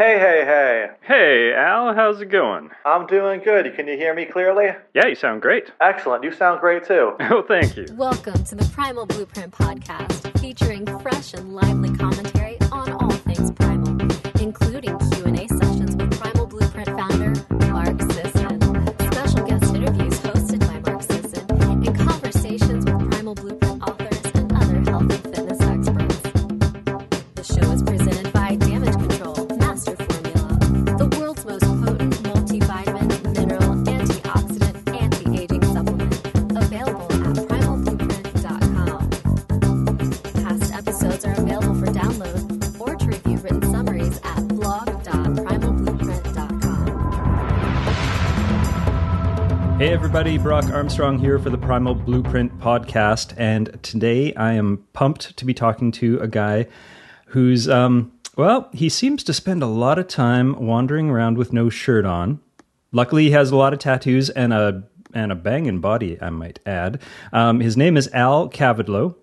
Hey, hey, hey. Hey, Al, how's it going? I'm doing good. Can you hear me clearly? Yeah, you sound great. Excellent. You sound great too. Oh, thank you. Welcome to the Primal Blueprint podcast, featuring fresh and lively commentary on all things primal, including everybody, Brock Armstrong here for the Primal Blueprint podcast. And today I am pumped to be talking to a guy who's, um, well, he seems to spend a lot of time wandering around with no shirt on. Luckily, he has a lot of tattoos and a and a banging body, I might add. Um, his name is Al Kavadlo,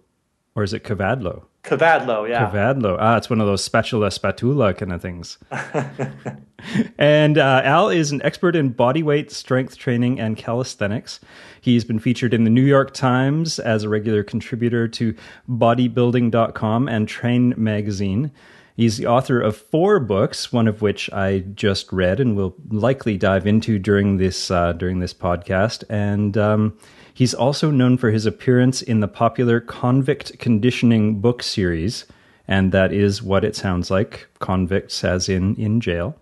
or is it Kavadlo? Kavadlo, yeah. Kavadlo. Ah, it's one of those spatula spatula kind of things. and uh, Al is an expert in body weight, strength training and calisthenics. He's been featured in the New York Times as a regular contributor to bodybuilding.com and Train magazine. He's the author of four books, one of which I just read and will likely dive into during this uh, during this podcast. And um, he's also known for his appearance in the popular Convict Conditioning book series, and that is what it sounds like: convicts, as in in jail.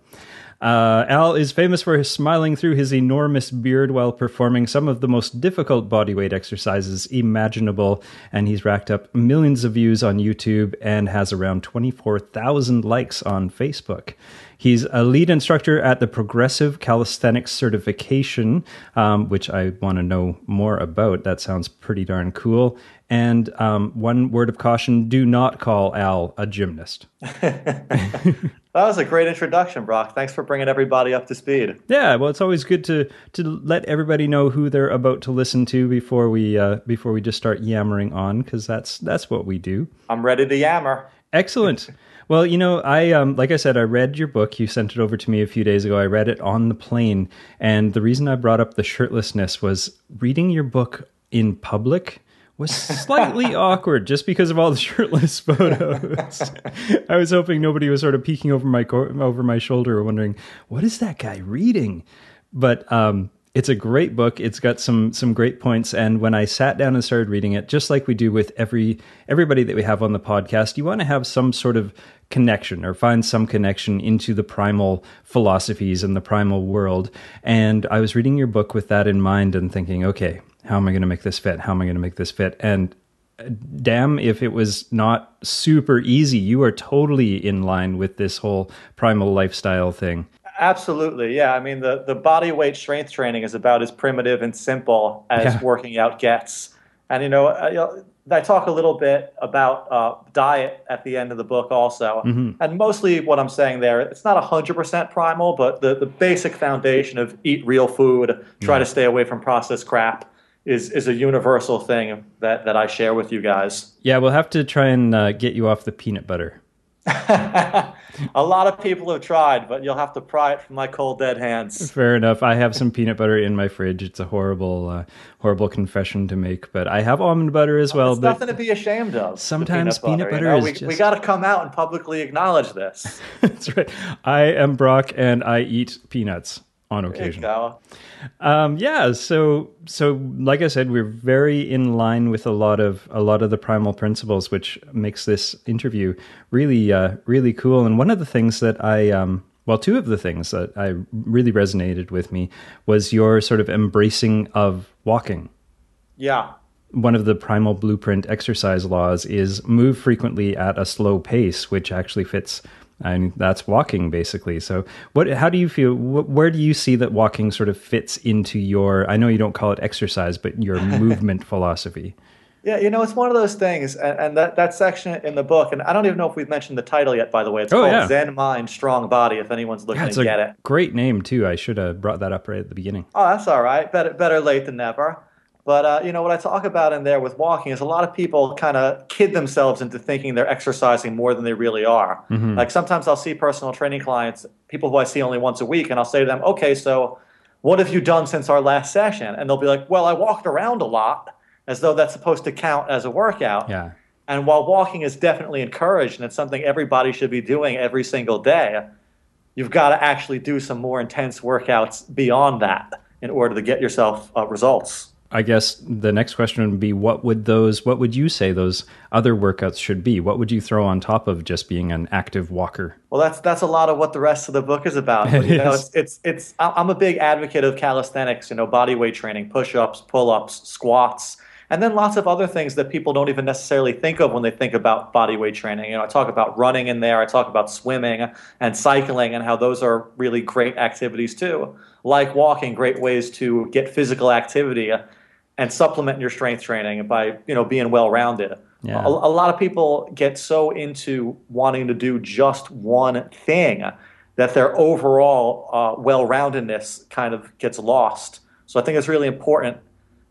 Uh, Al is famous for his smiling through his enormous beard while performing some of the most difficult bodyweight exercises imaginable, and he's racked up millions of views on YouTube and has around 24,000 likes on Facebook. He's a lead instructor at the Progressive Calisthenics Certification, um, which I want to know more about. That sounds pretty darn cool. And um, one word of caution do not call Al a gymnast. That was a great introduction, Brock. Thanks for bringing everybody up to speed. Yeah, well, it's always good to to let everybody know who they're about to listen to before we uh, before we just start yammering on because that's that's what we do. I'm ready to yammer. Excellent. Well, you know, I um, like I said, I read your book. You sent it over to me a few days ago. I read it on the plane, and the reason I brought up the shirtlessness was reading your book in public was slightly awkward just because of all the shirtless photos. I was hoping nobody was sort of peeking over my over my shoulder, wondering what is that guy reading. But um, it's a great book. It's got some some great points. And when I sat down and started reading it, just like we do with every everybody that we have on the podcast, you want to have some sort of connection or find some connection into the primal philosophies and the primal world. And I was reading your book with that in mind and thinking, okay, how am I going to make this fit? How am I going to make this fit? And uh, damn if it was not super easy. You are totally in line with this whole primal lifestyle thing. Absolutely, yeah. I mean, the, the body weight strength training is about as primitive and simple as Yeah. working out gets. And, you know, I, you know, I talk a little bit about uh, diet at the end of the book also. And mostly what I'm saying there, it's not 100% primal, but the, the basic foundation of eat real food, try to stay away from processed crap is, is a universal thing that, that I share with you guys. Yeah, we'll have to try and uh, get you off the peanut butter. a lot of people have tried, but you'll have to pry it from my cold dead hands. Fair enough. I have some peanut butter in my fridge. It's a horrible, uh, horrible confession to make, but I have almond butter as well. It's but nothing to be ashamed of. Sometimes peanut butter you know? is we, just- we got to come out and publicly acknowledge this. that's right. I am Brock, and I eat peanuts on occasion. Um, yeah, so so like I said, we're very in line with a lot of a lot of the primal principles, which makes this interview really uh, really cool. And one of the things that I um, well, two of the things that I really resonated with me was your sort of embracing of walking. Yeah. One of the primal blueprint exercise laws is move frequently at a slow pace, which actually fits. And that's walking basically. So, what? How do you feel? Wh- where do you see that walking sort of fits into your? I know you don't call it exercise, but your movement philosophy. Yeah, you know, it's one of those things, and, and that, that section in the book, and I don't even know if we've mentioned the title yet, by the way. It's Oh, called yeah. Zen Mind, Strong Body, if anyone's looking Yeah, it's to get a it. great name too. I should have brought that up right at the beginning. Oh, that's all right. Better, better late than never. But uh, you know what I talk about in there with walking is a lot of people kind of kid themselves into thinking they're exercising more than they really are. Mm-hmm. Like sometimes I'll see personal training clients, people who I see only once a week, and I'll say to them, "Okay, so what have you done since our last session?" And they'll be like, "Well, I walked around a lot," as though that's supposed to count as a workout. Yeah. And while walking is definitely encouraged and it's something everybody should be doing every single day, you've got to actually do some more intense workouts beyond that in order to get yourself uh, results. I guess the next question would be what would those what would you say those other workouts should be? What would you throw on top of just being an active walker? Well, that's that's a lot of what the rest of the book is about. You know, it's, it's it's I'm a big advocate of calisthenics, you know, body weight training, push-ups, pull-ups, squats, and then lots of other things that people don't even necessarily think of when they think about body weight training. You know, I talk about running in there, I talk about swimming and cycling and how those are really great activities too. Like walking, great ways to get physical activity and supplement your strength training by you know being well rounded. Yeah. A, a, lot of people get so into wanting to do just one thing that their overall uh, well roundedness kind of gets lost. So I think it's really important.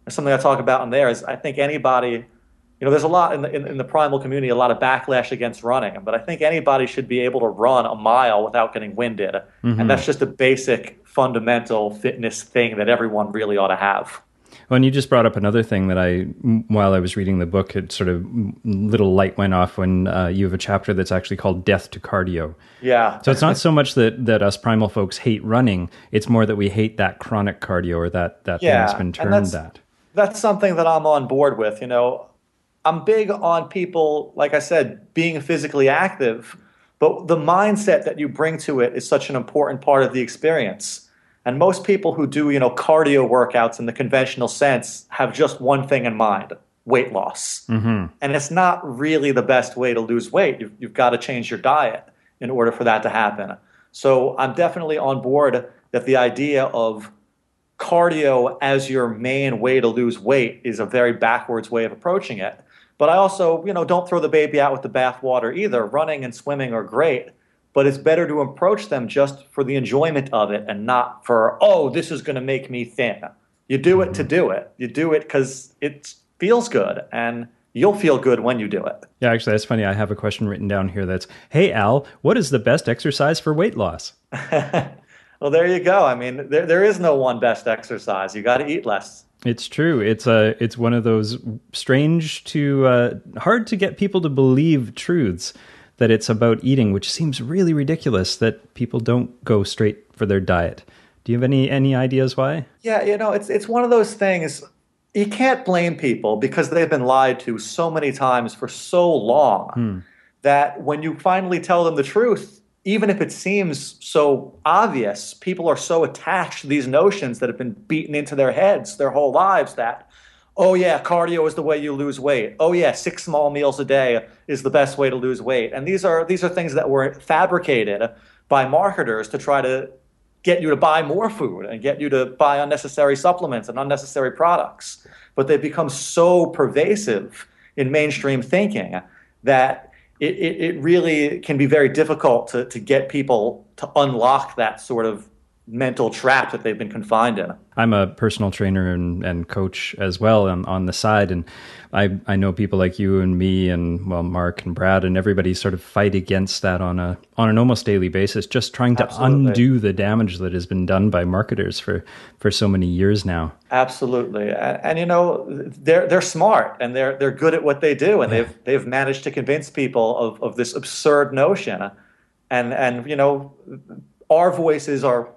And something I talk about in there is I think anybody, you know, there's a lot in the, in, in the primal community, a lot of backlash against running, but I think anybody should be able to run a mile without getting winded. Mm-hmm. And that's just a basic fundamental fitness thing that everyone really ought to have. Well, and you just brought up another thing that I, while I was reading the book, it sort of little light went off when uh, you have a chapter that's actually called "Death to Cardio." Yeah. So it's not so much that that us primal folks hate running; it's more that we hate that chronic cardio or that that yeah. thing that's been termed that's, that. That's something that I'm on board with. You know, I'm big on people, like I said, being physically active, but the mindset that you bring to it is such an important part of the experience and most people who do, you know, cardio workouts in the conventional sense have just one thing in mind weight loss. Mm-hmm. And it's not really the best way to lose weight. You've, you've got to change your diet in order for that to happen. So I'm definitely on board that the idea of cardio as your main way to lose weight is a very backwards way of approaching it. But I also, you know, don't throw the baby out with the bathwater either. Running and swimming are great, but it's better to approach them just for the enjoyment of it and not for, oh, this is going to make me thin. You do it to do it. You do it because it feels good and you'll feel good when you do it. Yeah, actually, that's funny. I have a question written down here that's, hey, Al, what is the best exercise for weight loss? well, there you go. I mean, there, there is no one best exercise. You got to eat less. It's true. It's a it's one of those strange to uh, hard to get people to believe truths that it's about eating, which seems really ridiculous that people don't go straight for their diet. Do you have any any ideas why? Yeah, you know, it's it's one of those things you can't blame people because they've been lied to so many times for so long hmm. that when you finally tell them the truth, even if it seems so obvious, people are so attached to these notions that have been beaten into their heads their whole lives that oh yeah, cardio is the way you lose weight. Oh yeah, six small meals a day is the best way to lose weight. And these are these are things that were fabricated by marketers to try to get you to buy more food and get you to buy unnecessary supplements and unnecessary products. But they've become so pervasive in mainstream thinking that it, it, it really can be very difficult to, to get people to unlock that sort of mental trap that they've been confined in. I'm a personal trainer and, and coach as well on, on the side. And I, I know people like you and me and well, Mark and Brad and everybody sort of fight against that on a, on an almost daily basis, just trying to Absolutely. undo the damage that has been done by marketers for, for so many years now. Absolutely. And, and you know, they're, they're smart and they're, they're good at what they do. And they've, they've managed to convince people of, of this absurd notion. And, and, you know, our voices are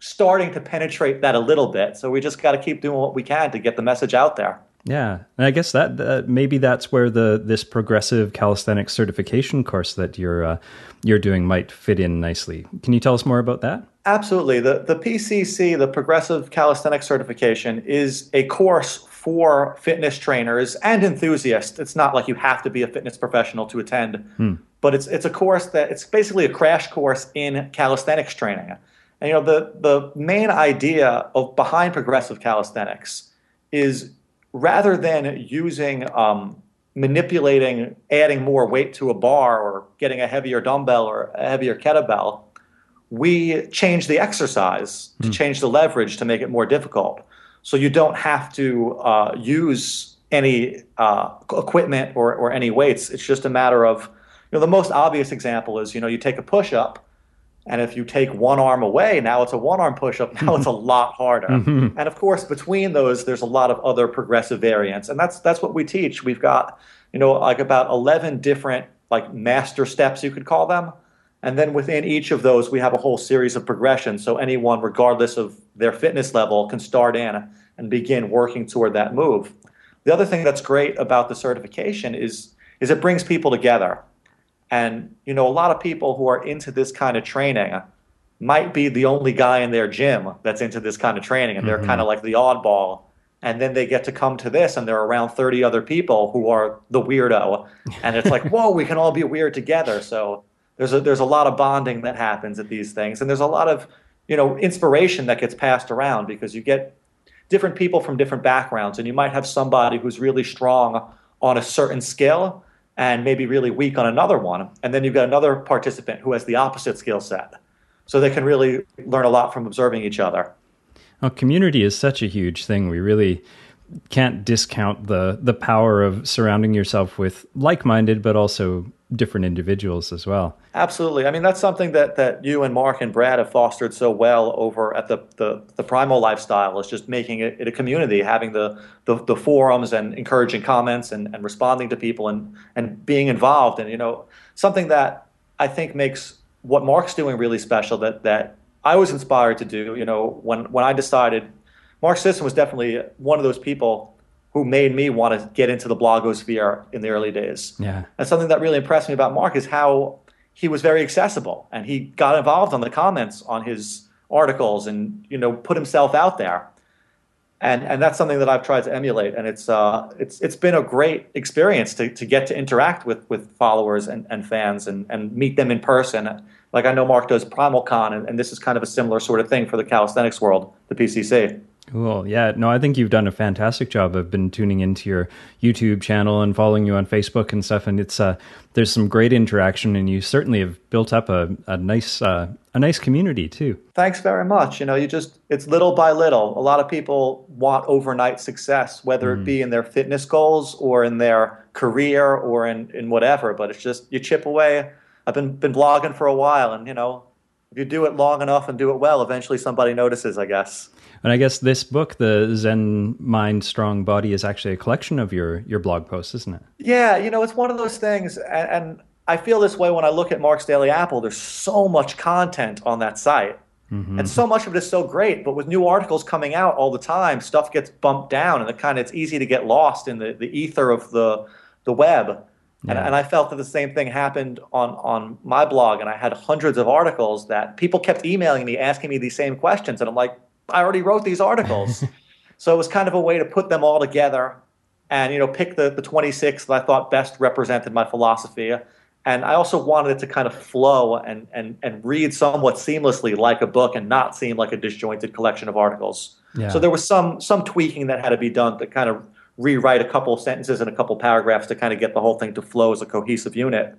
starting to penetrate that a little bit. So we just got to keep doing what we can to get the message out there. Yeah, and I guess that uh, maybe that's where the this progressive calisthenics certification course that you're uh, you're doing might fit in nicely. Can you tell us more about that? Absolutely. The the PCC, the Progressive Calisthenics Certification, is a course for fitness trainers and enthusiasts. It's not like you have to be a fitness professional to attend, Hmm. but it's it's a course that it's basically a crash course in calisthenics training. And you know the the main idea of behind progressive calisthenics is rather than using um, manipulating adding more weight to a bar or getting a heavier dumbbell or a heavier kettlebell, we change the exercise to change the leverage to make it more difficult. so you don't have to uh, use any uh, equipment or, or any weights. It's just a matter of, you know, the most obvious example is, you know, you take a push up, and if you take one arm away, now it's a one arm push up. Now it's a lot harder. Mm-hmm. And of course, between those, there's a lot of other progressive variants, and that's that's what we teach. We've got, you know, like about 11 different like master steps, you could call them. And then within each of those, we have a whole series of progressions. So anyone, regardless of their fitness level, can start in and begin working toward that move. The other thing that's great about the certification is, is it brings people together. And you know, a lot of people who are into this kind of training might be the only guy in their gym that's into this kind of training, and they're mm-hmm. kind of like the oddball. And then they get to come to this, and they're around 30 other people who are the weirdo, and it's like, whoa, we can all be weird together. So there's a there's a lot of bonding that happens at these things, and there's a lot of you know inspiration that gets passed around because you get different people from different backgrounds, and you might have somebody who's really strong on a certain skill and maybe really weak on another one. And then you've got another participant who has the opposite skill set. So they can really learn a lot from observing each other. Well, community is such a huge thing. We really can't discount the the power of surrounding yourself with like-minded but also different individuals as well. Absolutely. I mean, that's something that, that you and Mark and Brad have fostered so well over at the, the, the Primal lifestyle is just making it, it, a community, having the, the, the forums and encouraging comments and, and responding to people and, and being involved. And, you know, something that I think makes what Mark's doing really special that, that I was inspired to do, you know, when, when I decided Mark Sisson was definitely one of those people who made me want to get into the blogosphere in the early days. Yeah. And something that really impressed me about Mark is how he was very accessible and he got involved on the comments on his articles and you know put himself out there. And and that's something that I've tried to emulate and it's uh it's it's been a great experience to, to get to interact with with followers and, and fans and, and meet them in person. Like I know Mark does PrimalCon and, and this is kind of a similar sort of thing for the calisthenics world, the PCC. Cool. Yeah. No, I think you've done a fantastic job. I've been tuning into your YouTube channel and following you on Facebook and stuff, and it's uh, there's some great interaction, and you certainly have built up a, a nice uh, a nice community too. Thanks very much. You know, you just it's little by little. A lot of people want overnight success, whether mm. it be in their fitness goals or in their career or in in whatever. But it's just you chip away. I've been been blogging for a while, and you know, if you do it long enough and do it well, eventually somebody notices. I guess. And I guess this book, the Zen Mind Strong Body, is actually a collection of your your blog posts, isn't it? Yeah, you know, it's one of those things, and, and I feel this way when I look at Mark's Daily Apple. There's so much content on that site. Mm-hmm. And so much of it is so great, but with new articles coming out all the time, stuff gets bumped down, and it kind of it's easy to get lost in the, the ether of the the web. Yeah. And, and, I felt that the same thing happened on, on my blog, and I had hundreds of articles that people kept emailing me asking me these same questions, and I'm like, I already wrote these articles. so it was kind of a way to put them all together and you know pick the, the 26 that I thought best represented my philosophy. And I also wanted it to kind of flow and, and, and read somewhat seamlessly like a book and not seem like a disjointed collection of articles. Yeah. So there was some some tweaking that had to be done to kind of rewrite a couple sentences and a couple paragraphs to kind of get the whole thing to flow as a cohesive unit.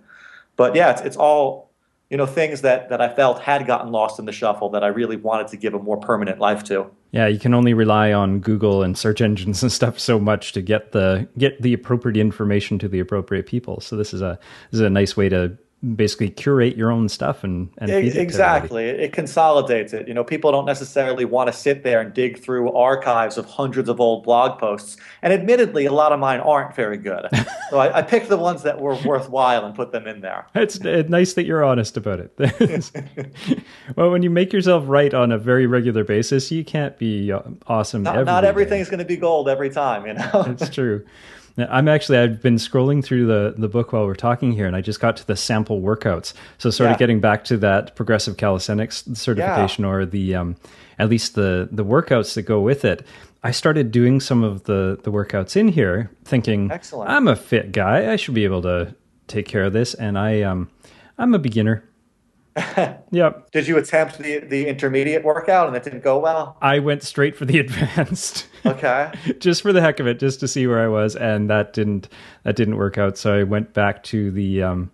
But yeah, it's, it's all you know things that that I felt had gotten lost in the shuffle that I really wanted to give a more permanent life to. Yeah, you can only rely on Google and search engines and stuff so much to get the get the appropriate information to the appropriate people. So this is a this is a nice way to basically curate your own stuff and, and exactly. It, it, consolidates it. You know people don't necessarily want to sit there and dig through archives of hundreds of old blog posts and admittedly a lot of mine aren't very good. So I, I, picked the ones that were worthwhile and put them in there. It's, it's nice that you're honest about it. Well when you make yourself write on a very regular basis you can't be uh, awesome not, not everything's going to be gold every time you know? It's true I'm actually I've been scrolling through the the book while we're talking here, and I just got to the sample workouts. So sort yeah. of getting back to that progressive calisthenics certification, yeah. or the um, at least the the workouts that go with it. I started doing some of the the workouts in here, thinking, Excellent. I'm a fit guy. I should be able to take care of this, and I um, I'm a beginner. yep. Did you attempt the the intermediate workout and it didn't go well? I went straight for the advanced. Okay. just for the heck of it, just to see where I was, and that didn't that didn't work out. So I went back to the um,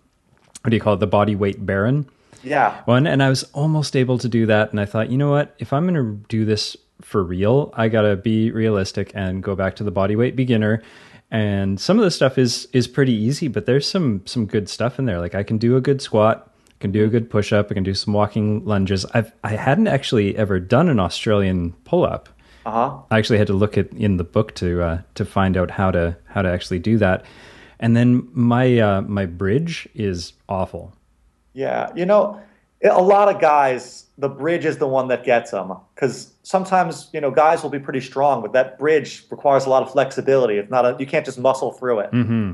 what do you call it? The body weight baron. Yeah. One, and I was almost able to do that, and I thought, you know what? If I'm going to do this for real. I gotta be realistic and go back to the body weight beginner. And some of the stuff is is pretty easy, but there's some some good stuff in there. Like I can do a good squat, I can do a good push up, I can do some walking lunges. I've I hadn't actually ever done an Australian pull up. Uh-huh. I actually had to look at in the book to uh, to find out how to how to actually do that. And then my uh, my bridge is awful. Yeah, you know, a lot of guys, the bridge is the one that gets them because sometimes you know guys will be pretty strong, but that bridge requires a lot of flexibility. It's not a you can't just muscle through it. Mm-hmm.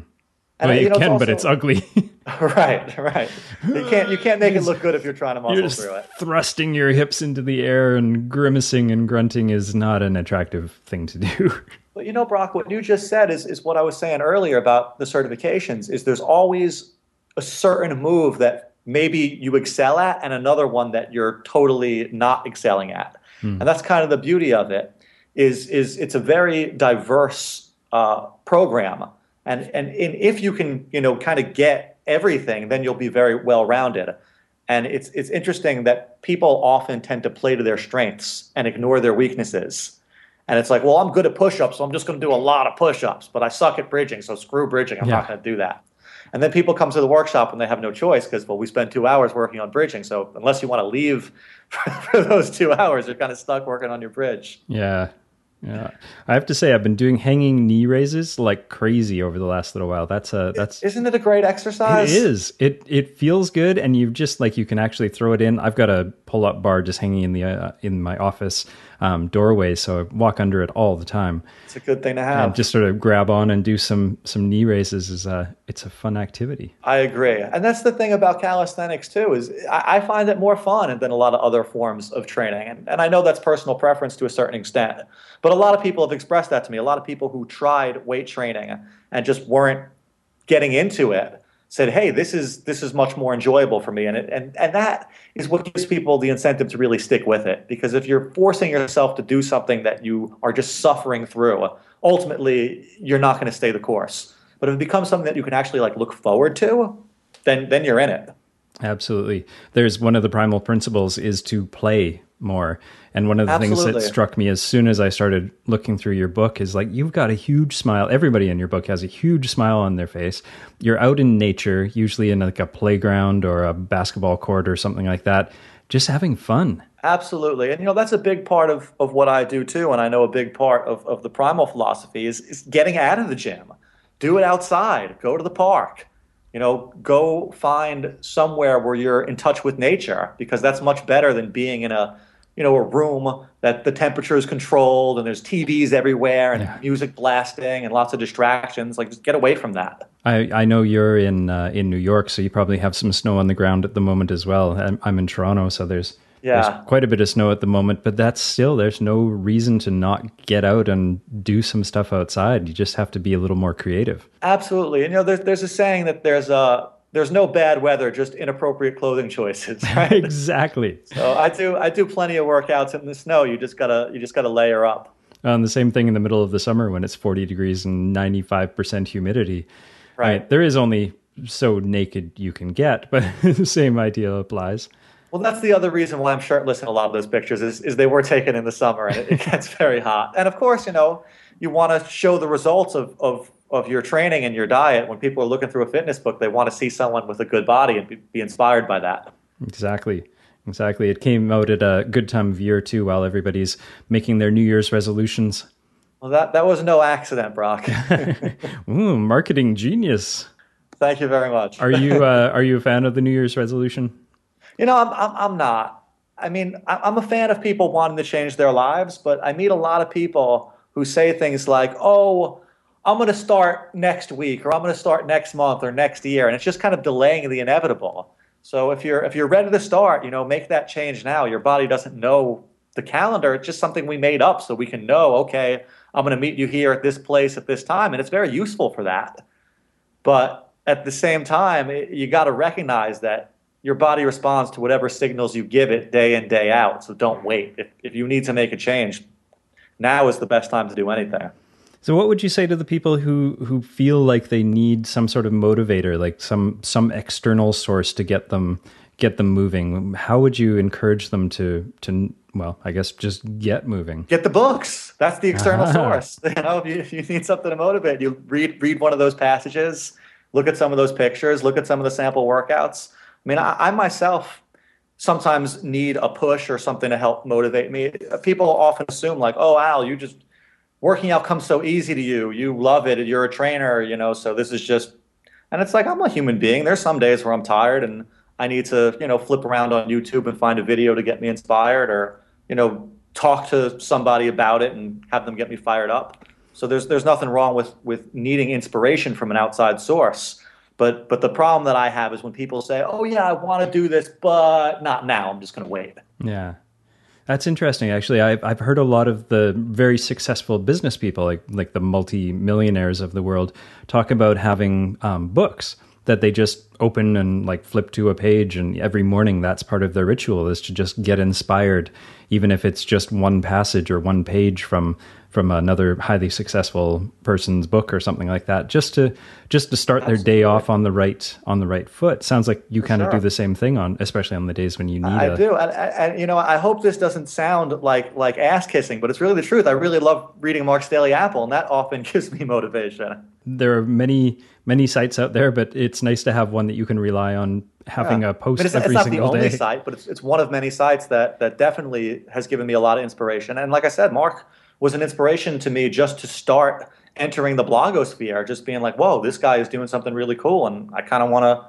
And, well, you, know, can, it's also, but it's ugly. right, right. You can't you can't make it look good if you're trying to muscle through it. Thrusting your hips into the air and grimacing and grunting is not an attractive thing to do. But you know, Brock, what you just said is, is what I was saying earlier about the certifications. Is there's always a certain move that maybe you excel at, and another one that you're totally not excelling at. Hmm. And that's kind of the beauty of it. Is is it's a very diverse uh, program and, and, and if you can, you know, kind of get everything, then you'll be very well rounded. And it's, it's interesting that people often tend to play to their strengths and ignore their weaknesses. And it's like, well, I'm good at push ups, so I'm just going to do a lot of push ups, but I suck at bridging, so screw bridging. I'm yeah. not going to do that. And then people come to the workshop and they have no choice because, well, we spend two hours working on bridging. So unless you want to leave for those two hours, you're kind of stuck working on your bridge. Yeah. Yeah, I have to say I've been doing hanging knee raises like crazy over the last little while. That's a that's isn't it a great exercise? It is. It it feels good, and you just like you can actually throw it in. I've got a pull up bar just hanging in the uh, in my office um, doorway, so I walk under it all the time. It's a good thing to have. And just sort of grab on and do some some knee raises is a it's a fun activity. I agree, and that's the thing about calisthenics too is I, I find it more fun than a lot of other forms of training, and, and I know that's personal preference to a certain extent, but a lot of people have expressed that to me. A lot of people who tried weight training and just weren't getting into it said, "Hey, this is this is much more enjoyable for me," and it, and and that is what gives people the incentive to really stick with it. Because if you're forcing yourself to do something that you are just suffering through, ultimately you're not going to stay the course. But if it becomes something that you can actually like look forward to, then then you're in it. Absolutely. There's one of the primal principles is to play more. And one of the Absolutely. things that struck me as soon as I started looking through your book is like you've got a huge smile. Everybody in your book has a huge smile on their face. You're out in nature, usually in like a playground or a basketball court or something like that, just having fun. Absolutely. And you know, that's a big part of, of what I do too. And I know a big part of, of the primal philosophy is, is getting out of the gym. Do it outside. Go to the park you know, go find somewhere where you're in touch with nature because that's much better than being in a you know, a room that the temperature is controlled and there's TVs everywhere and yeah. music blasting and lots of distractions. Like, just get away from that. I, I know you're in uh, in New York, so you probably have some snow on the ground at the moment as well. I'm, I'm in Toronto, so there's yeah. there's quite a bit of snow at the moment. But that's still there's no reason to not get out and do some stuff outside. You just have to be a little more creative. Absolutely, and you know, there's there's a saying that there's a there's no bad weather, just inappropriate clothing choices. Right? exactly. So I do I do plenty of workouts in the snow. You just gotta you just gotta layer up. Um, the same thing in the middle of the summer when it's 40 degrees and 95% humidity. Right. right. There is only so naked you can get, but the same idea applies. Well, that's the other reason why I'm shirtless in a lot of those pictures is, is they were taken in the summer and it, it gets very hot. And of course, you know, you want to show the results of, of of your training and your diet, when people are looking through a fitness book, they want to see someone with a good body and be, inspired by that. Exactly. Exactly. It came out at a good time of year too, while everybody's making their New Year's resolutions. Well, that that was no accident, Brock. Ooh, marketing genius. Thank you very much. are you uh, are you a fan of the New Year's resolution? You know, I'm I'm, I'm not. I mean, I'm a fan of people wanting to change their lives, but I meet a lot of people who say things like, "Oh, I'm going to start next week or I'm going to start next month or next year. And it's just kind of delaying the inevitable. So if you're if you're ready to start, you know, make that change now. Your body doesn't know the calendar. It's just something we made up so we can know, okay, I'm going to meet you here at this place at this time and it's very useful for that. But at the same time, you got to recognize that your body responds to whatever signals you give it day in day out. So don't wait. If if you need to make a change, now is the best time to do anything. So, what would you say to the people who who feel like they need some sort of motivator, like some some external source to get them get them moving, how would you encourage them to to well, I guess just get moving. Get the books. That's the external ah. source. You know, if you, if you need something to motivate you, read read one of those passages, look at some of those pictures, look at some of the sample workouts. I mean, I, I myself sometimes need a push or something to help motivate me. People often assume like, "Oh, Al, you just working out comes so easy to you. You love it. You're a trainer, you know. So this is just." And it's like I'm a human being. There's some days where I'm tired and I need to, you know, flip around on YouTube and find a video to get me inspired or you know, talk to somebody about it and have them get me fired up. So there's there's nothing wrong with with needing inspiration from an outside source. But but the problem that I have is when people say, "Oh yeah, I want to do this, but not now. I'm just going to wait." Yeah. That's interesting. Actually, I've I've heard a lot of the very successful business people, like like the multi millionaires of the world, talk about having um, books that they just open and like flip to a page and every morning that's part of their ritual is to just get inspired even if it's just one passage or one page from from another highly successful person's book or something like that just to just to start Absolutely. their day off on the right on the right foot sounds like you kind sure. of do the same thing on especially on the days when you need I a, do and, and, you know I hope this doesn't sound like like ass kissing but it's really the truth I really love reading Mark's Daily Apple and that often gives me motivation there are many many sites out there but it's nice to have one that you can rely on having yeah. a post it's, every it's single not the day. site but it's, it's one of many sites that that definitely has given me a lot of inspiration and like I said Mark was an inspiration to me just to start entering the blogosphere, just being like, whoa, this guy is doing something really cool, and I kind of want to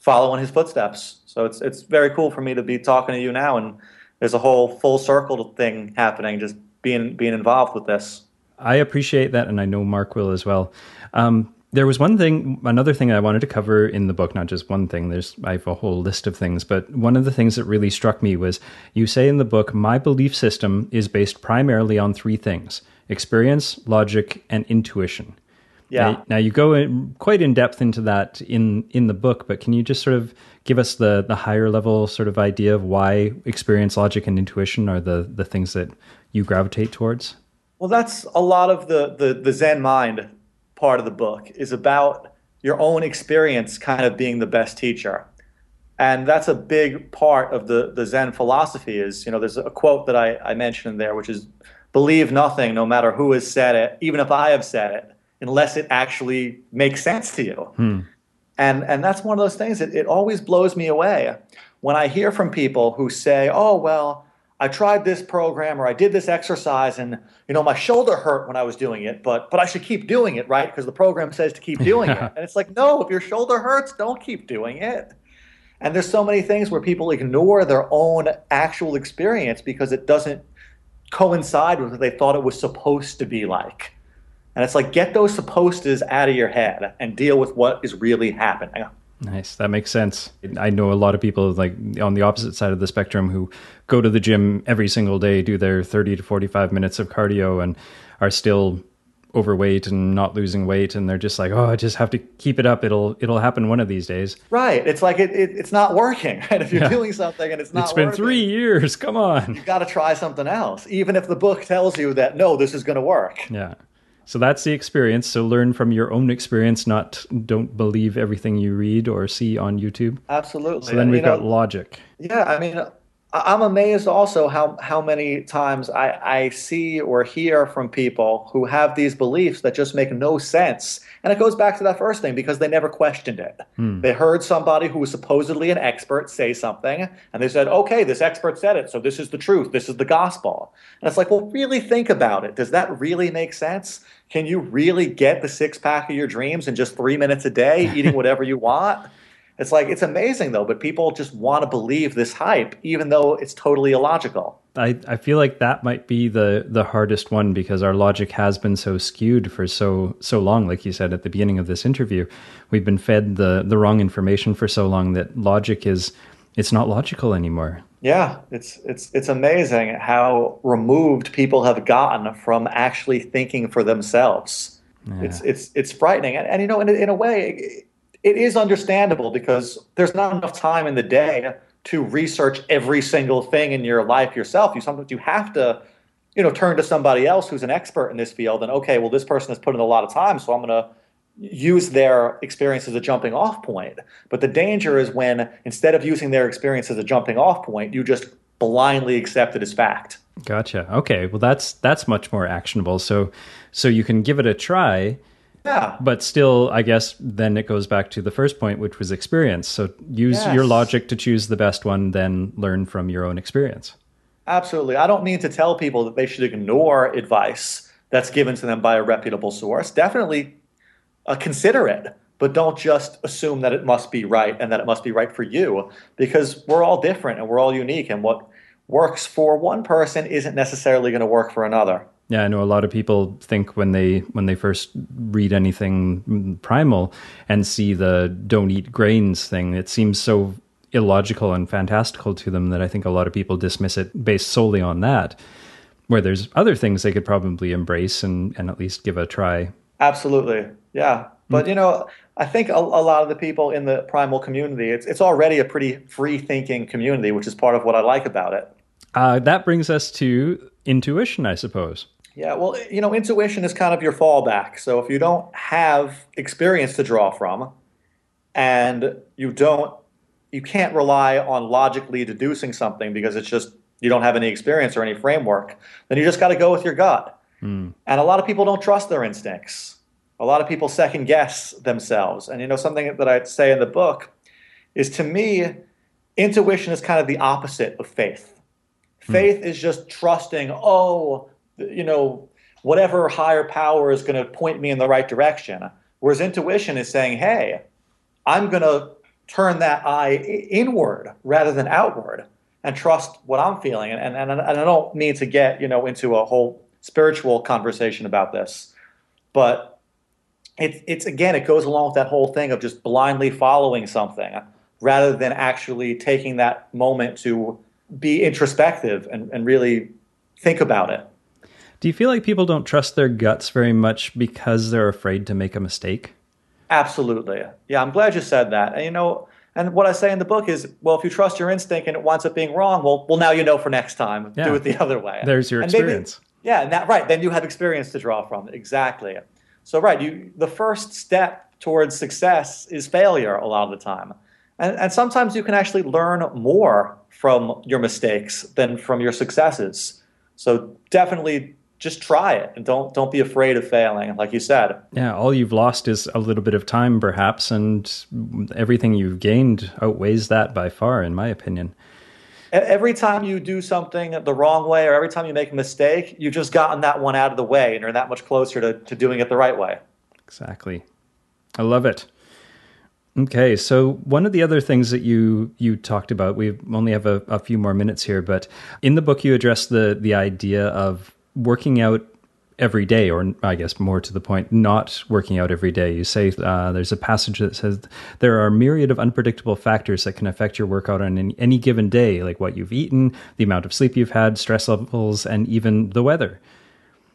follow in his footsteps. So it's it's very cool for me to be talking to you now, and there's a whole full circle thing happening, just being being involved with this. I appreciate that, and I know Mark will as well. Um, there was one thing, another thing I wanted to cover in the book, not just one thing. There's, I have a whole list of things, but one of the things that really struck me was you say in the book, my belief system is based primarily on three things experience, logic, and intuition. Yeah. Now, now you go in, quite in depth into that in, in the book, but can you just sort of give us the, the higher level sort of idea of why experience, logic, and intuition are the, the things that you gravitate towards? Well, that's a lot of the, the, the Zen mind part of the book is about your own experience kind of being the best teacher. And that's a big part of the, the Zen philosophy is, you know, there's a quote that I, I mentioned there, which is believe nothing, no matter who has said it, even if I have said it, unless it actually makes sense to you. Hmm. And, and that's one of those things that it always blows me away when I hear from people who say, oh, well, I tried this program or I did this exercise and you know my shoulder hurt when I was doing it, but but I should keep doing it, right? Because the program says to keep doing it. And it's like, no, if your shoulder hurts, don't keep doing it. And there's so many things where people ignore their own actual experience because it doesn't coincide with what they thought it was supposed to be like. And it's like get those supposed tos out of your head and deal with what is really happening. Nice. That makes sense. I know a lot of people like on the opposite side of the spectrum who go to the gym every single day, do their 30 to 45 minutes of cardio and are still overweight and not losing weight and they're just like, "Oh, I just have to keep it up. It'll it'll happen one of these days." Right. It's like it, it it's not working. And if you're yeah. doing something and it's not It's been working, 3 years. Come on. You got to try something else even if the book tells you that no, this is going to work. Yeah. So that's the experience. So learn from your own experience, not don't believe everything you read or see on YouTube. Absolutely. So then we've got logic. Yeah, I mean, I'm amazed also how, how many times I, I see or hear from people who have these beliefs that just make no sense. And it goes back to that first thing because they never questioned it. Hmm. They heard somebody who was supposedly an expert say something, and they said, okay, this expert said it, so this is the truth, this is the gospel. And it's like, well, really think about it. Does that really make sense? Can you really get the six pack of your dreams in just three minutes a day, eating whatever you want? It's like it's amazing though, but people just want to believe this hype, even though it's totally illogical. I, I feel like that might be the the hardest one because our logic has been so skewed for so so long. Like you said at the beginning of this interview, we've been fed the the wrong information for so long that logic is it's not logical anymore. Yeah, it's it's it's amazing how removed people have gotten from actually thinking for themselves. Yeah. It's it's it's frightening, and, and you know, in, in a way, it is understandable because there's not enough time in the day to research every single thing in your life yourself. You sometimes you have to, you know, turn to somebody else who's an expert in this field and okay, well this person has put in a lot of time, so I'm going to use their experience as a jumping off point. But the danger is when instead of using their experience as a jumping off point, you just blindly accept it as fact. Gotcha. Okay. Well, that's that's much more actionable. So so you can give it a try. Yeah. But still, I guess then it goes back to the first point, which was experience. So use Yes. your logic to choose the best one, then learn from your own experience. Absolutely. I don't mean to tell people that they should ignore advice that's given to them by a reputable source. Definitely uh, consider it, but don't just assume that it must be right and that it must be right for you because we're all different and we're all unique. And what works for one person isn't necessarily going to work for another. Yeah, I know a lot of people think when they when they first read anything primal and see the don't eat grains thing, it seems so illogical and fantastical to them that I think a lot of people dismiss it based solely on that. Where there's other things they could probably embrace and, and at least give a try. Absolutely. Yeah. But, you know, I think a, a lot of the people in the primal community, it's, it's already a pretty free thinking community, which is part of what I like about it. Uh, that brings us to intuition, I suppose. Yeah, well, you know, intuition is kind of your fallback. So if you don't have experience to draw from and you don't you can't rely on logically deducing something because it's just you don't have any experience or any framework, then you just got to go with your gut. Hmm. And a lot of people don't trust their instincts. A lot of people second guess themselves. And you know something that I say in the book is to me intuition is kind of the opposite of faith. Hmm. Faith is just trusting, oh, you know, whatever higher power is going to point me in the right direction. Whereas intuition is saying, hey, I'm going to turn that eye inward rather than outward and trust what I'm feeling. And, and, and I don't mean to get, you know, into a whole spiritual conversation about this, but it's, it's again, it goes along with that whole thing of just blindly following something rather than actually taking that moment to be introspective and, and really think about it. Do you feel like people don't trust their guts very much because they're afraid to make a mistake? Absolutely. Yeah, I'm glad you said that. And you know, and what I say in the book is, well, if you trust your instinct and it winds up being wrong, well, well, now you know for next time, Yeah. do it the other way. There's your And maybe- experience. yeah, and that right. Then you have experience to draw from. Exactly. So right, you the first step towards success is failure a lot of the time, and and sometimes you can actually learn more from your mistakes than from your successes. So definitely just try it and don't don't be afraid of failing, like you said. Yeah, all you've lost is a little bit of time, perhaps, and everything you've gained outweighs that by far, in my opinion. Every time you do something the wrong way or every time you make a mistake, you've just gotten that one out of the way and you're that much closer to, to doing it the right way. Exactly. I love it. Okay, so one of the other things that you you talked about, we only have a, a few more minutes here, but in the book you address the the idea of working out every day, or I guess more to the point, not working out every day. You say uh, there's a passage that says there are myriad of unpredictable factors that can affect your workout on any, any given day, like what you've eaten, the amount of sleep you've had, stress levels, and even the weather.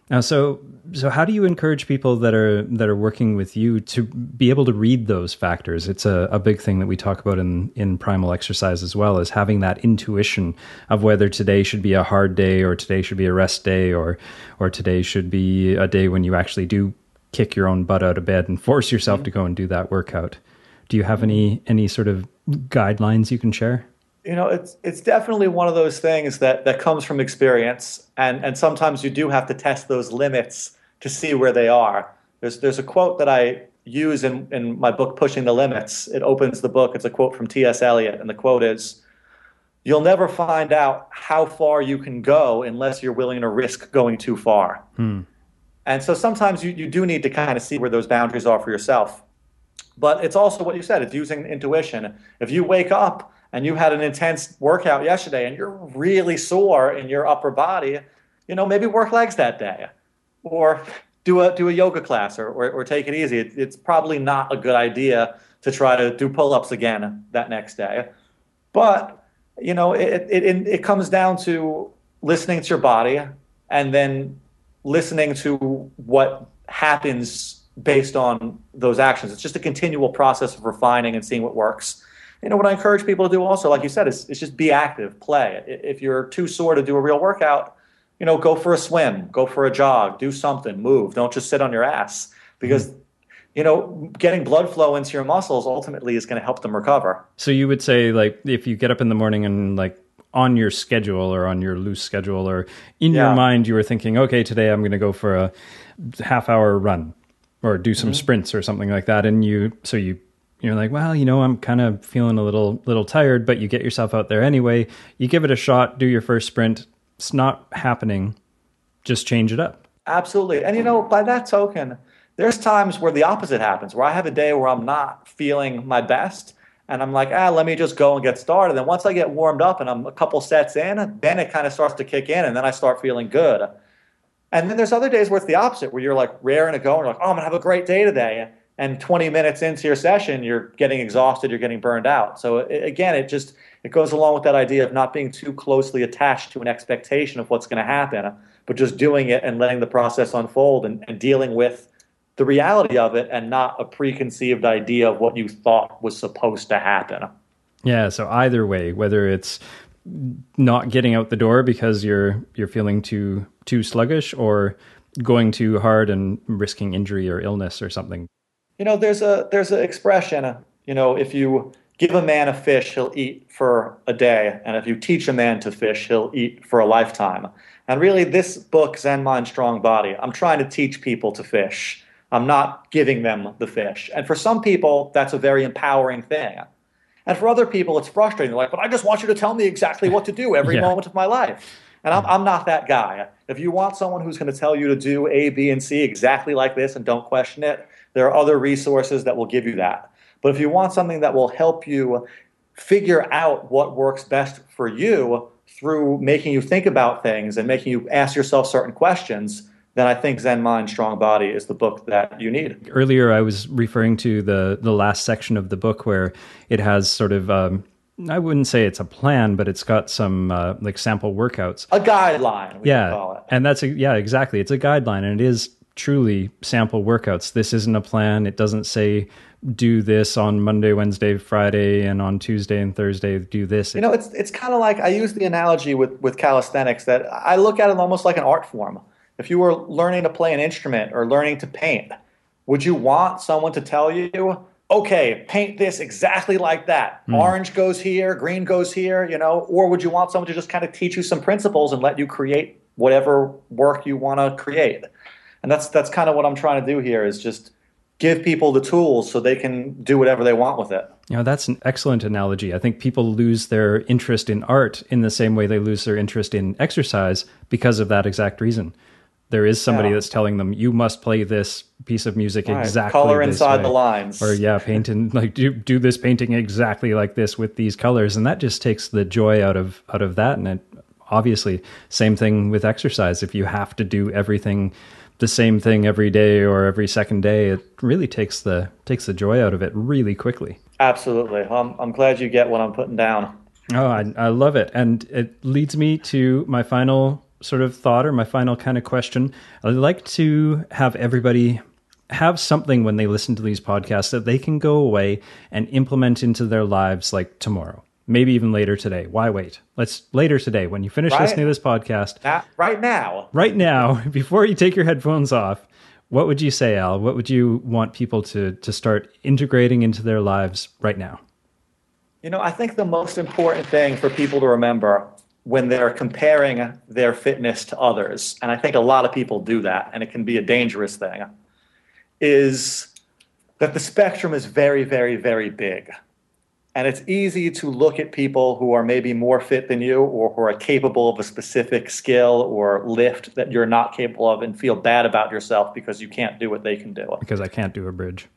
Now, so so how do you encourage people that are that are working with you to be able to read those factors? It's a, a big thing that we talk about in in primal exercise as well, is having that intuition of whether today should be a hard day or today should be a rest day or or today should be a day when you actually do kick your own butt out of bed and force yourself to go and do that workout. Do you have mm. any any sort of guidelines you can share? You know, it's it's definitely one of those things that that comes from experience, and and sometimes you do have to test those limits to see where they are. There's there's a quote that I use in in my book, Pushing the Limits. It opens the book. It's a quote from T.S. Eliot, and the quote is. You'll never find out how far you can go unless you're willing to risk going too far. Hmm. And so sometimes you, you do need to kind of see where those boundaries are for yourself. But it's also what you said, it's using intuition. If you wake up and you had an intense workout yesterday and you're really sore in your upper body, you know, maybe work legs that day or do a, do a yoga class or, or, or take it easy. It, it's probably not a good idea to try to do pull ups again that next day. But, you know, it, it, it, it comes down to listening to your body and then listening to what happens based on those actions. It's just a continual process of refining and seeing what works. You know, what I encourage people to do also, like you said, is, is just be active, play. If you're too sore to do a real workout, you know, go for a swim, go for a jog, do something, move. Don't just sit on your ass because you know, getting blood flow into your muscles ultimately is going to help them recover. So you would say, like, if you get up in the morning and like on your schedule or on your loose schedule or in yeah. your mind, you were thinking, okay, today I'm going to go for a half hour run or do some mm-hmm. sprints or something like that, and you so you you're like, well, you know, I'm kind of feeling a little little tired, but you get yourself out there anyway. You give it a shot, do your first sprint. It's not happening. Just change it up. Absolutely. And you know, by that token, there's times where the opposite happens, where I have a day where I'm not feeling my best. And I'm like, ah, let me just go and get started. And once I get warmed up and I'm a couple sets in, then it kind of starts to kick in and then I start feeling good. And then there's other days where it's the opposite, where you're like raring to go and like, oh, I'm gonna have a great day today and 20 minutes into your session you're getting exhausted you're getting burned out. So it, again it just it goes along with that idea of not being too closely attached to an expectation of what's going to happen but just doing it and letting the process unfold and, and dealing with the reality of it and not a preconceived idea of what you thought was supposed to happen. Yeah so either way whether it's not getting out the door because you're you're feeling too too sluggish or going too hard and risking injury or illness or something you know, there's a there's an expression. You know, if you give a man a fish, he'll eat for a day, and if you teach a man to fish, he'll eat for a lifetime. And really, this book, Zen Mind, Strong Body, I'm trying to teach people to fish. I'm not giving them the fish. And for some people, that's a very empowering thing. And for other people, it's frustrating. They're like, but I just want you to tell me exactly what to do every yeah. moment of my life. And I'm, I'm not that guy. If you want someone who's going to tell you to do A, B, and C exactly like this and don't question it, there are other resources that will give you that. But if you want something that will help you figure out what works best for you through making you think about things and making you ask yourself certain questions, then I think Zen Mind, Strong Body is the book that you need. Earlier, I was referring to the the last section of the book where it has sort of. Um, I wouldn't say it's a plan, but it's got some uh, like sample workouts, a guideline. yeah, and that's a, yeah, exactly. It's a guideline, and it is truly sample workouts. This isn't a plan. It doesn't say do this on Monday, Wednesday, Friday, and on Tuesday and Thursday do this. You know, it's it's kind of like I use the analogy with with calisthenics that I look at it almost like an art form. If you were learning to play an instrument or learning to paint, would you want someone to tell you, okay, paint this exactly like that. Mm. Orange goes here, green goes here, you know, or would you want someone to just kind of teach you some principles and let you create whatever work you want to create? And that's that's kind of what I'm trying to do here is just give people the tools so they can do whatever they want with it. You know, that's an excellent analogy. I think people lose their interest in art in the same way they lose their interest in exercise because of that exact reason. There is somebody yeah. that's telling them you must play this piece of music right. exactly color inside way. the lines, or yeah, paint and like do do this painting exactly like this with these colors, and that just takes the joy out of out of that. And it obviously same thing with exercise. If you have to do everything the same thing every day or every second day, it really takes the takes the joy out of it really quickly. Absolutely. I'm, I'm glad you get what I'm putting down. Oh, I, I love it. And it leads me to my final sort of thought or my final kind of question. I'd like to have everybody have something when they listen to these podcasts that they can go away and implement into their lives like tomorrow maybe even later today. Why wait? Let's later today when you finish right. listening to this podcast. Not right now. Right now, before you take your headphones off, what would you say, Al? What would you want people to to start integrating into their lives right now? You know, I think the most important thing for people to remember when they're comparing their fitness to others, and I think a lot of people do that, and it can be a dangerous thing, is that the spectrum is very, very, very big. And it's easy to look at people who are maybe more fit than you or who are capable of a specific skill or lift that you're not capable of and feel bad about yourself because you can't do what they can do. Because I can't do a bridge.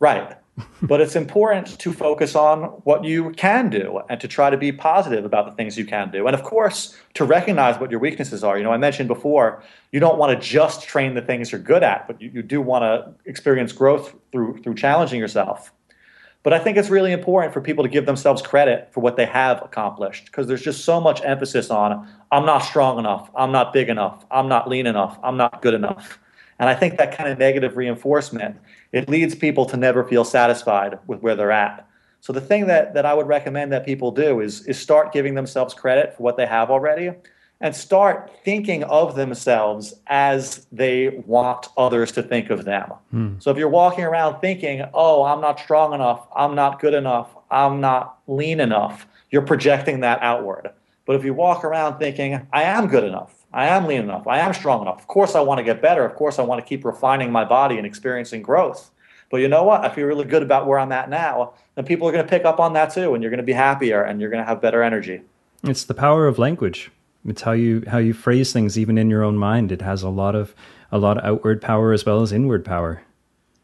Right. but it's important to focus on what you can do and to try to be positive about the things you can do. And of course, to recognize what your weaknesses are. You know, I mentioned before, you don't want to just train the things you're good at, but you, you do want to experience growth through through challenging yourself. But I think it's really important for people to give themselves credit for what they have accomplished because there's just so much emphasis on I'm not strong enough, I'm not big enough, I'm not lean enough, I'm not good enough. And I think that kind of negative reinforcement, it leads people to never feel satisfied with where they're at. So the thing that, that I would recommend that people do is, is start giving themselves credit for what they have already and start thinking of themselves as they want others to think of them. Hmm. So if you're walking around thinking, oh, I'm not strong enough, I'm not good enough, I'm not lean enough, you're projecting that outward. But if you walk around thinking, I am good enough, I am lean enough, I am strong enough, of course I want to get better, of course I want to keep refining my body and experiencing growth. But you know what? I feel really good about where I'm at now. And people are going to pick up on that too, and you're going to be happier and you're going to have better energy. It's the power of language. It's how you how you phrase things even in your own mind. It has a lot of a lot of outward power as well as inward power.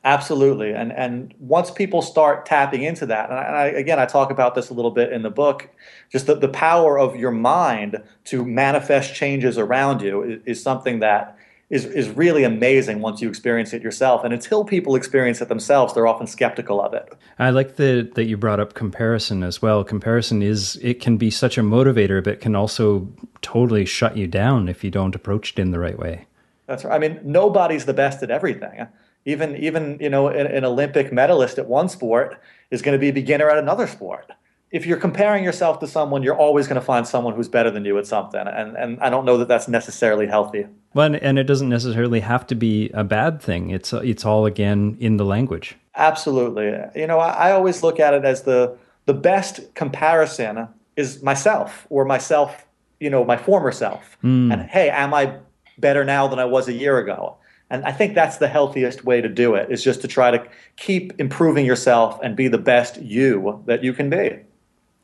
Absolutely, and and once people start tapping into that, and, I, and I, again, I talk about this a little bit in the book, just the, the power of your mind to manifest changes around you is, is something that is, is really amazing once you experience it yourself. And until people experience it themselves, they're often skeptical of it. I like the, that you brought up comparison as well. Comparison is, it can be such a motivator, but can also totally shut you down if you don't approach it in the right way. That's right. I mean, nobody's the best at everything. Even, even you know, an, an Olympic medalist at one sport is going to be a beginner at another sport if you're comparing yourself to someone, you're always going to find someone who's better than you at something, and and I don't know that that's necessarily healthy. Well, and it doesn't necessarily have to be a bad thing. It's it's all again in the language. Absolutely. You know, I, I always look at it as the the best comparison is myself or myself. You know, my former self. Mm. And hey, am I better now than I was a year ago? And I think that's the healthiest way to do it is just to try to keep improving yourself and be the best you that you can be.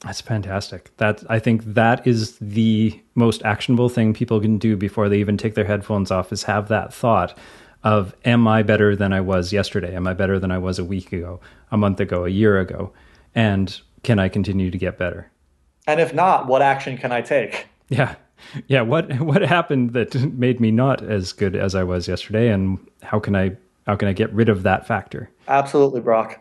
That's fantastic. That I think that is the most actionable thing people can do before they even take their headphones off is have that thought of am I better than I was yesterday? Am I better than I was a week ago, a month ago, a year ago? And can I continue to get better? And if not, what action can I take? Yeah. Yeah, what what happened that made me not as good as I was yesterday and how can I how can I get rid of that factor? Absolutely, Brock.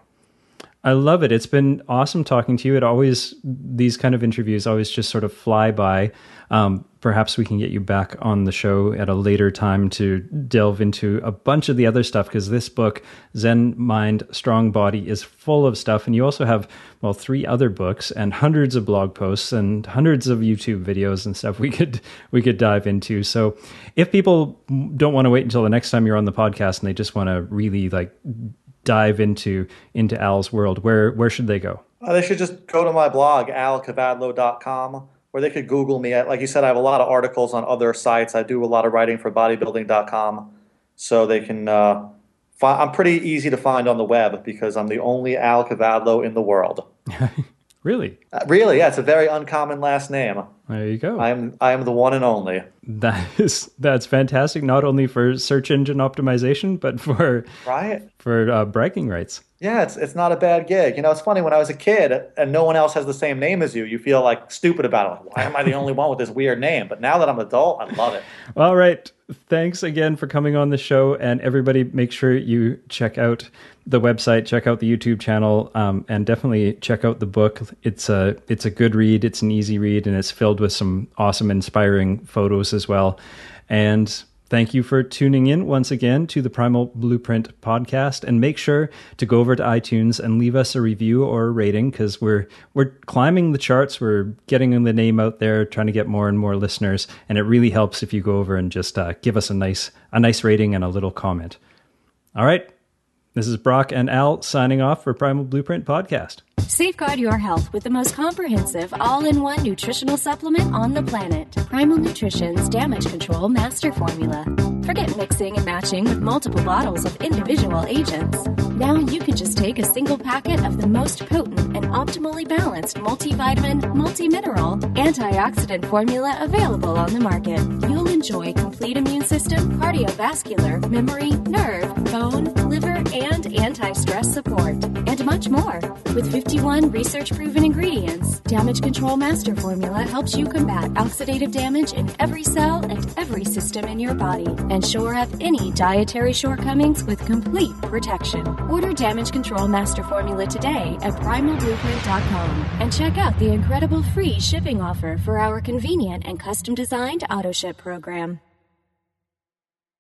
I love it. It's been awesome talking to you. It always these kind of interviews always just sort of fly by. Um, perhaps we can get you back on the show at a later time to delve into a bunch of the other stuff because this book, Zen Mind, Strong Body, is full of stuff. And you also have well three other books and hundreds of blog posts and hundreds of YouTube videos and stuff we could we could dive into. So if people don't want to wait until the next time you're on the podcast and they just want to really like dive into into Al's world, where where should they go? Uh, they should just go to my blog, alkavadlo.com, or they could Google me. Like you said, I have a lot of articles on other sites. I do a lot of writing for bodybuilding.com, so they can. Uh, I'm pretty easy to find on the web because I'm the only Al Kavadlo in the world. Really? Uh, really, yeah. It's a very uncommon last name. There you go. I am I am the one and only. That is that's fantastic. Not only for search engine optimization, but for right for uh, bragging rights. Yeah, it's it's not a bad gig. You know, it's funny when I was a kid and no one else has the same name as you, you feel like stupid about it. Like, why am I the only one with this weird name? But now that I'm an adult, I love it. All right. Thanks again for coming on the show, and everybody, make sure you check out the website, check out the YouTube channel, um, and definitely check out the book. It's a it's a good read. It's an easy read, and it's filled with some awesome, inspiring photos as well. And Thank you for tuning in once again to the Primal Blueprint podcast and make sure to go over to iTunes and leave us a review or a rating cuz we're we're climbing the charts, we're getting the name out there, trying to get more and more listeners and it really helps if you go over and just uh, give us a nice a nice rating and a little comment. All right. This is Brock and Al signing off for Primal Blueprint Podcast. Safeguard your health with the most comprehensive all in one nutritional supplement on the planet Primal Nutrition's Damage Control Master Formula. Forget mixing and matching with multiple bottles of individual agents. Now you can just take a single packet of the most potent and optimally balanced multivitamin, multi-mineral, antioxidant formula available on the market. You'll enjoy complete immune system, cardiovascular, memory, nerve, bone, liver, and anti-stress support, and much more. With 51 research proven ingredients, Damage Control Master Formula helps you combat oxidative damage in every cell and every system in your body and shore up any dietary shortcomings with complete protection. Order Damage Control Master Formula today at primalblueprint.com and check out the incredible free shipping offer for our convenient and custom designed auto ship program.